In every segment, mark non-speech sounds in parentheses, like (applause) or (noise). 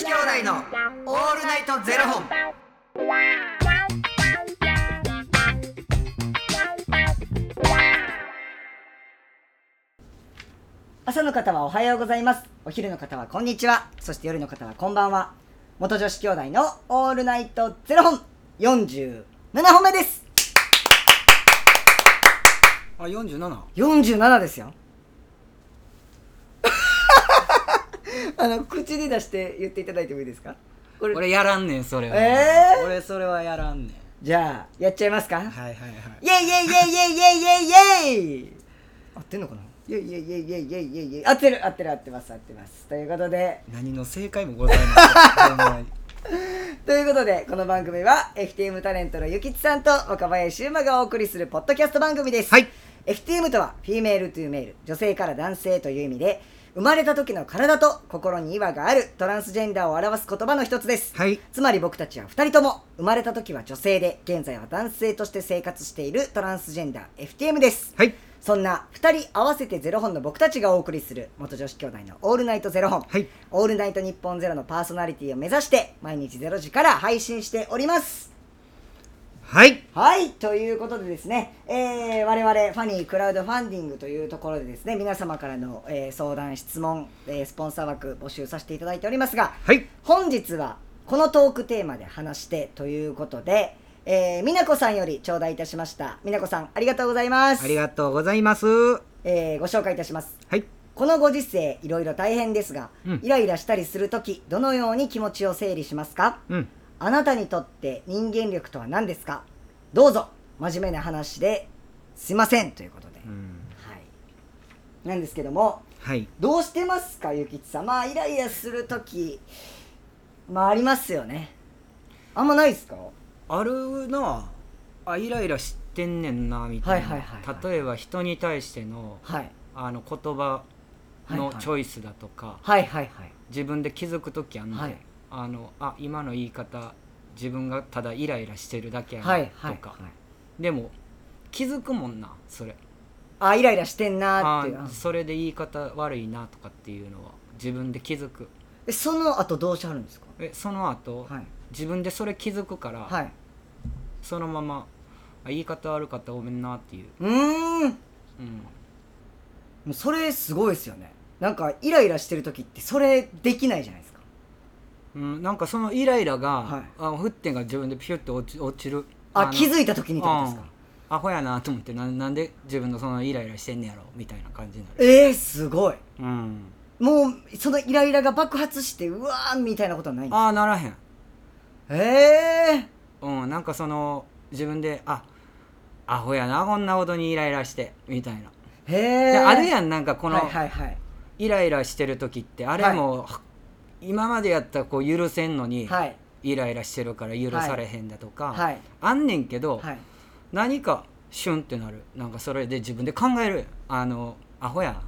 子兄弟のオールナイトゼロ本。朝の方はおはようございます。お昼の方はこんにちは。そして夜の方はこんばんは。元女子兄弟のオールナイトゼロ本。47本目です。あ、四十七。47ですよあの口に出して言っていただいてもいいですか？これ。俺やらんねん、それは。えー？俺それはやらんねん。じゃあやっちゃいますか？はいはいはい。イェイイェイイェイイェイイェイイェイイェイ合ってんのかなイェイイェイイェイイェイイェイ。イェイイェイ合ってる合ってる合ってます合ってます。ということで。何の正解もございません。(laughs) ということでこの番組は FTM タレントのゆきちさんと若林優馬がお送りするポッドキャスト番組です、はい。FTM とは female to male。女性から男性という意味で生まれた時の体と心に違和がある。トランスジェンダーを表す言葉の一つです、はい。つまり僕たちは2人とも生まれた時は女性で現在は男性として生活しているトランスジェンダー FTM です。はい。そんな2人合わせてゼロ本の僕たちがお送りする元女子兄弟のオールナイトゼロ本、はい。オールナイト日本ゼロのパーソナリティを目指して毎日ゼロ時から配信しておりますはい。はいということでですね、えー我々ファニークラウドファンディングというところでですね皆様からの、えー相談質問、えースポンサー枠募集させていただいておりますがはい。本日はこのトークテーマで話してということで、えー、美奈子さんより頂戴いたしました美奈子さんありがとうございますありがとうございます。はえーご紹介いたしますい。このご時世いろいろ大変ですが、うんイライラしたりするときどのように気持ちを整理しますか？うん。あなたにとって人間力とは何ですか？どうぞ。真面目な話ですいませんということで、うん。はい。なんですけどもはい。どうしてますかゆきちさん？まあイライラするときまあありますよね。あんまないですか？あるな。あイライラしてんねんなみたいな、例えば人に対してのはい。あの言葉のチョイスだとか、はいはいはい。自分で気づく時あんの、はいあのあ今の言い方自分がただイライラしてるだけやなはいとか、はい。はいでも気づくもんなそれ。あイライラしてんなっていう。それで言い方悪いなとかっていうのは自分で気づく。えその後どうしはるんですか？えその後、はい。自分でそれ気づくから、はい。そのままあ言い方悪かったごめんなっていう、うーん。うん、もうそれすごいですよね。なんかイライラしてる時ってそれできないじゃないですかうん、なんかそのイライラが、はい。あ沸点が自分でピュッて落ち落ちる。のあ気づいた時にってことですか？うん。アホやなと思ってななんで自分のそのイライラしてんねやろみたいな感じになる。えー、すごい。うん。もうそのイライラが爆発してうわーみたいなことはないんですか？ああならへん。えうんなんかその自分であアホやなこんなことにイライラしてみたいな。ー、へえであるやんなんかこの、はいはいはい。イライラしてる時ってあれも、今までやったらこう許せんのに、はい。イライラしてるから許されへんだとか、はい。あんねんけど、はい。何かシュンってなる。なんかそれで自分で考える。あのアホや。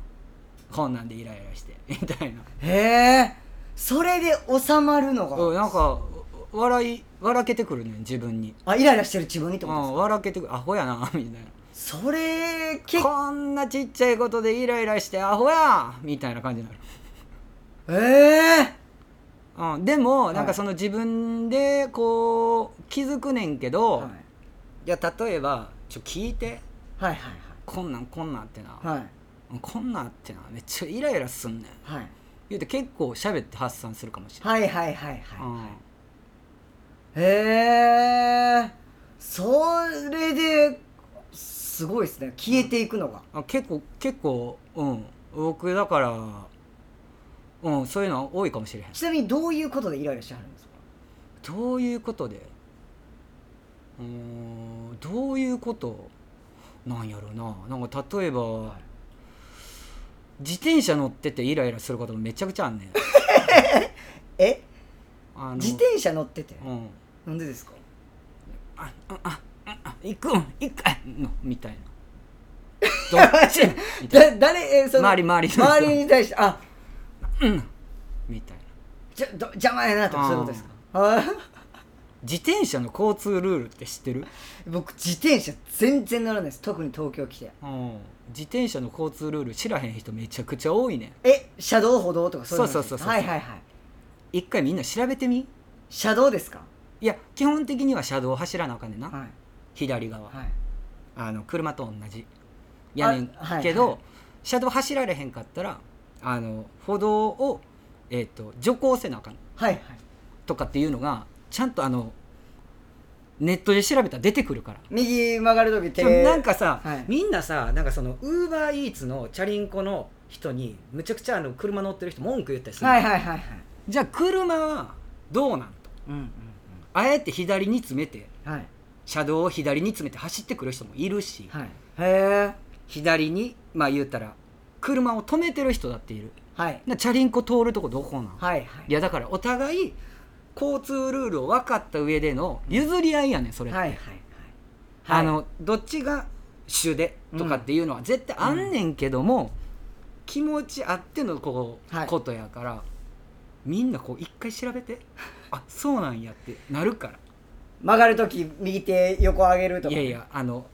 こんなんでイライラして。(laughs) みたいな。へえ。それで収まるのが。うんなんか笑い笑けてくるねん自分に。あイライラしてる自分にってことですうんか笑けてくる。アホやな (laughs) みたいな。それ結構。こんなちっちゃいことでイライラしてアホやみたいな感じになる。ええうん、でも、い。なんかその自分でこう気づくねんけど、はい。い、や例えばちょ聞いて。はいはいこんなんこんなんってな、はい。はいこんなんってなめっちゃイライラすんねん。はい。言うて結構喋って発散するかもしれない、はいはいはいはい。うん。へえそれですごいですね。消えていくのが。あ結構結構うん。僕だからうんそういうの多いかもしれへん。ちなみにどういうことでイライラしてはるんですか？どういうことで？うーんどういうことなんやろな。なんか例えば、自転車乗っててイライラすることもめちゃくちゃあんねん。(laughs) え？あの自転車乗ってて？うん。なんでですか？あああああ行くん行くのみたいな。(laughs) どっち？みたいだ誰えその周り周り周りに対してあなうん。みたいな。じゃど邪魔やなとかそういうことですか？は (laughs) い自転車の交通ルールって知ってる、僕自転車全然乗らないです。特に東京来て。うん、自転車の交通ルール知らへん人めちゃくちゃ多いねん。え車道歩道とかそういうのそうそうそうそうはいはいはい。一回みんな調べてみ？車道ですか？いや基本的には車道を走らなあかんねんな、はい。左側、はい。あの車と同じやねんあはいけど、はい車道走られへんかったらあの歩道を、えー、と徐行せなあかんはいはい。とかっていうのがちゃんとあのネットで調べたら出てくるから。右曲がる時手。なんかさ、はい。みんなさなんかそのウーバーイーツのチャリンコの人にむちゃくちゃあの車乗ってる人文句言ったりする、はいはいはいはい。じゃあ車はどうなんと。うんうんあえて左に詰めてうんはい。車道を左に詰めて走ってくる人もいるし、はい。へえ左にまあ言ったら車を止めてる人だっている。はい。なチャリンコ通るとこどこなん、はいはい。いやだからお互い交通ルールを分かった上での譲り合いやねんそれ。って、はいはい。はい。あのどっちが主でとかっていうのは絶対あんねんけども、気持ちあってのこう、はい。ことやからみんなこう一回調べて (laughs) あそうなんやってなるから。曲がる時右手横上げるとか。いやいやあの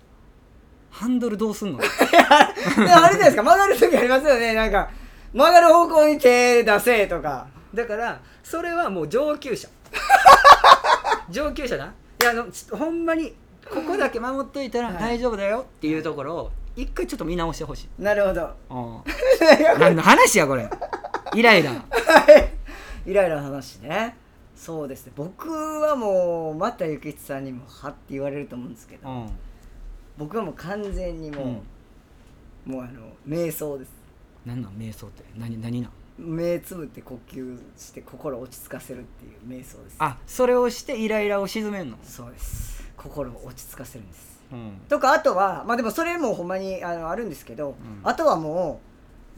ハンドルどうすんの？(laughs) あれじゃないですか曲がる時ありますよね。なんか曲がる方向に手出せとか。だからそれはもう上級者。(laughs) 上級者ないやあのほんまにここだけ守っといたらはい。大丈夫だよってい。うところを一回ちょっと見直してほしい、なるほど。うん、何の話やこれ。イライラ。イライラの話ね。そうですね。僕はもうまたゆきちさんにもはって言われると思うんですけど。うん僕はもう完全にもう、うん。もうあの瞑想です。何なん瞑想って？何何なん？目つぶって呼吸して心を落ち着かせるっていう瞑想です。あそれをしてイライラを鎮めんの？そうです。心を落ち着かせるんです。うん。とかあとはまあでもそれもほんまにあのあるんですけど、ん。あとはも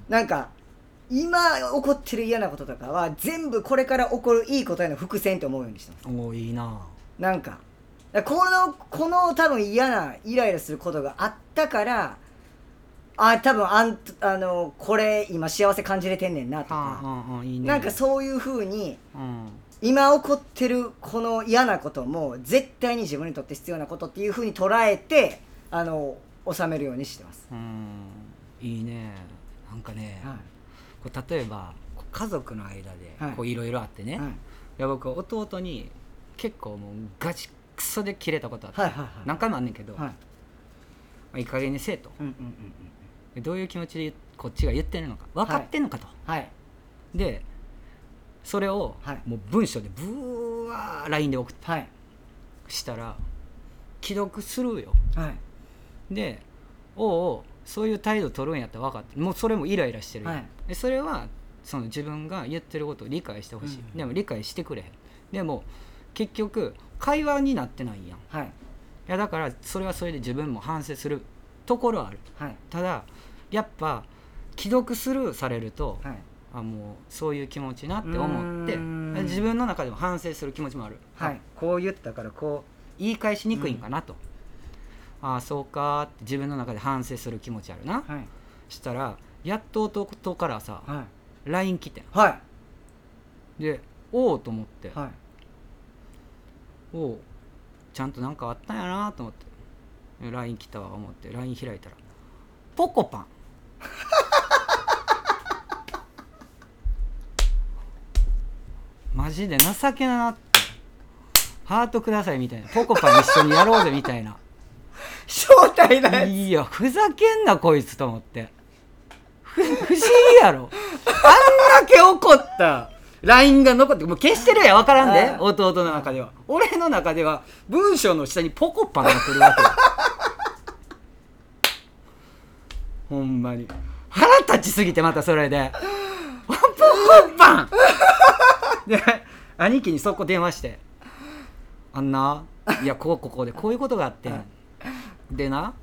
うなんか今起こってる嫌なこととかは全部これから起こるいいことへの伏線と思うようにしてます。おおいいななんかこのこの多分嫌なイライラすることがあったからあ多分あんあのこれ今幸せ感じれてんねんなとか、うんうんいいね。なんかそういうふうにうん。今起こってるこの嫌なことも絶対に自分にとって必要なことっていうふうに捉えてあの収めるようにしてます、うん。いいね。なんかね、はこう例えばこう家族の間ではい。こういろいろあってね、いはい。いや僕弟に結構もうガチクソで切れたことあって、はいはいはい。何回もあんねんけど、はい。まあ、いい加減にせえと。うんうんうんどういう気持ちで言こっちが言ってるのか分かってんのかと、はい。でそれをはい。もう文章でブワー LINE で送ってはい。したら既読するよ。はい。でおうおうそういう態度取るんやったら分かってもうそれもイライラしてるよ、はい。でそれはその自分が言ってることを理解してほしい、うん。でも理解してくれへん。でも結局会話になってないやん。いはい。やだからそれはそれで自分も反省するところはある。はい。ただやっぱ既読スルーされると、はい。あもうそういう気持ちなって思って自分の中でも反省する気持ちもある、はい。あこう言ったからこう言い返しにくいんかなと、ああそうかって自分の中で反省する気持ちあるな、はい。したらやっと弟からさはい。LINE 来てん。はい。でおおと思って、はいおおちゃんとなんかあったんやなと思って。で LINE 来たわ思って。LINE 開いたら。ポコパン。(laughs) マジで情けななって。ハートくださいみたいな。ポコパン一緒にやろうぜみたいな。正体だよいやふざけんなこいつと思って。ふ不思議やろ。あんだけ怒った LINE が残ってもう消してるや分からんで弟の中では。俺の中では文章の下にポコパンが来るわけよ。(laughs) ほんまに。腹立ちすぎてまたそれで。ポコパン。で兄貴にそこ電話して「あんな？いやこうここでこういうことがあって。ん。でな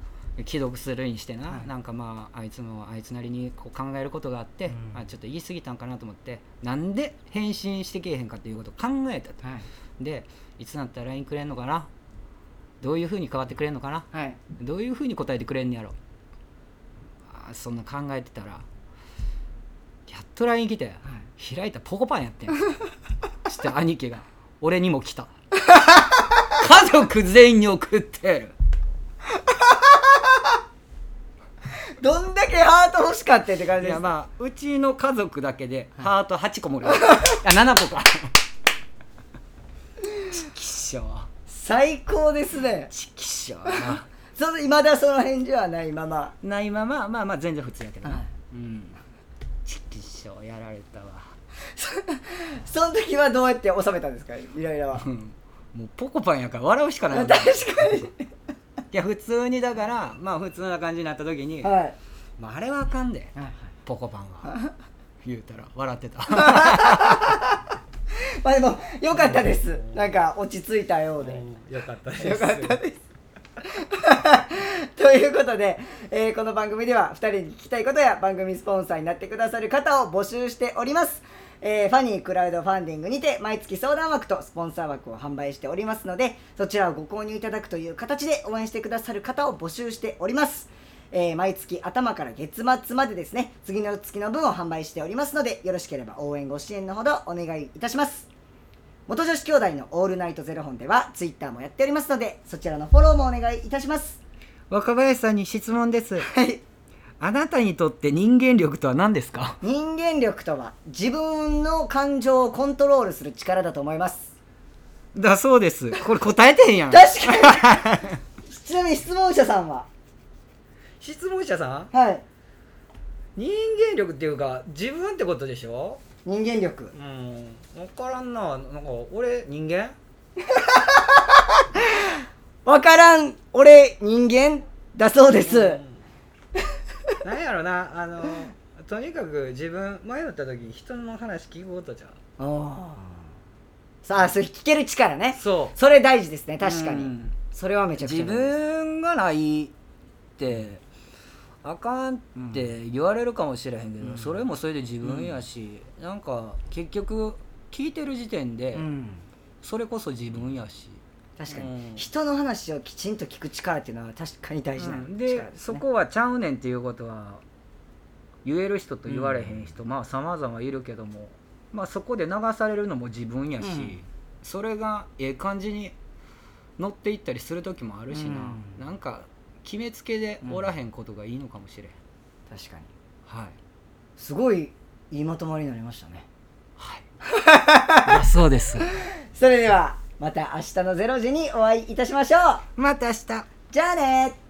既読するにしてな、はい。なんかまああいつもあいつなりにこう考えることがあって、うん。あちょっと言い過ぎたんかなと思ってなんで返信してけえへんかっていうことを考えたと。はい。でいつになったら LINE くれんのかな？どういうふうに変わってくれんのかな？はい。どういうふうに答えてくれんねやろ？あそんな考えてたらやっと LINE 来て、開いたらポコパンやってん。そして兄貴が俺にも来た。(laughs) 家族全員に送って。るだけハート欲しかったって感じいやまあうちの家族だけでハート8個もらう、(laughs) あ7個か。ちきしょ。う最高ですね。ちきしょうな。そのまだその返事はないまま。ないまままあまあ全然普通やけどな、はい。うん。ちきしょうやられたわ。(laughs) その時はどうやって収めたんですか？イライラは。うん。もうポコパンやから笑うしかない確かに。いや普通にだからまあ普通な感じになった時に、にはい。まあ、あれはあかんで。はいポコパンは。(laughs) 言うたら笑ってた。(laughs) まあでもよかったです。なんか落ち着いたようで。よかったです。よかったです。(laughs) ということで、えーこの番組では2人に聞きたいことや番組スポンサーになってくださる方を募集しております、えーファニークラウドファンディングにて毎月相談枠とスポンサー枠を販売しておりますのでそちらをご購入いただくという形で応援してくださる方を募集しておりますえー毎月頭から月末までですね次の月の分を販売しておりますのでよろしければ応援ご支援のほどお願いいたします。元女子兄弟のオールナイトゼロ本ではツイッターもやっておりますのでそちらのフォローもお願いいたします。若林さんに質問です。はい。あなたにとって人間力とは何ですか？人間力とは自分の感情をコントロールする力だと思います。だそうです。これ答えてへんやん。確かに。(laughs) ちなみに質問者さんは？質問者さん？はい。人間力っていうか自分ってことでしょ？人間力。うん。分からんな。なんか俺人間？(laughs) わからん。俺人間？だそうです、うん。なんやろな。あのとにかく自分迷った時に人の話聞くことじゃん。おー。さあそれ聞ける力ね。そそれ大事ですね確かに、うん。それはめちゃくちゃ自分がないってあかんって言われるかもしれへんけど、うん。それもそれで自分やし、なんか結局聞いてる時点で、うん。それこそ自分やし、確かに、うん。人の話をきちんと聞く力っていうのは確かに大事な力うん。でそこはちゃうねんっていうことは言える人と言われへん人、まあ様々いるけども、まあ、そこで流されるのも自分やし、うん。それがええ感じに乗っていったりする時もあるしな、うん。なんか決めつけでおらへんことがいいのかもしれん、確かに。はい。すごいいいまとまりになりましたね。はい。(laughs) そうです。それではまた明日の0時にお会いいたしましょう。また明日。じゃあね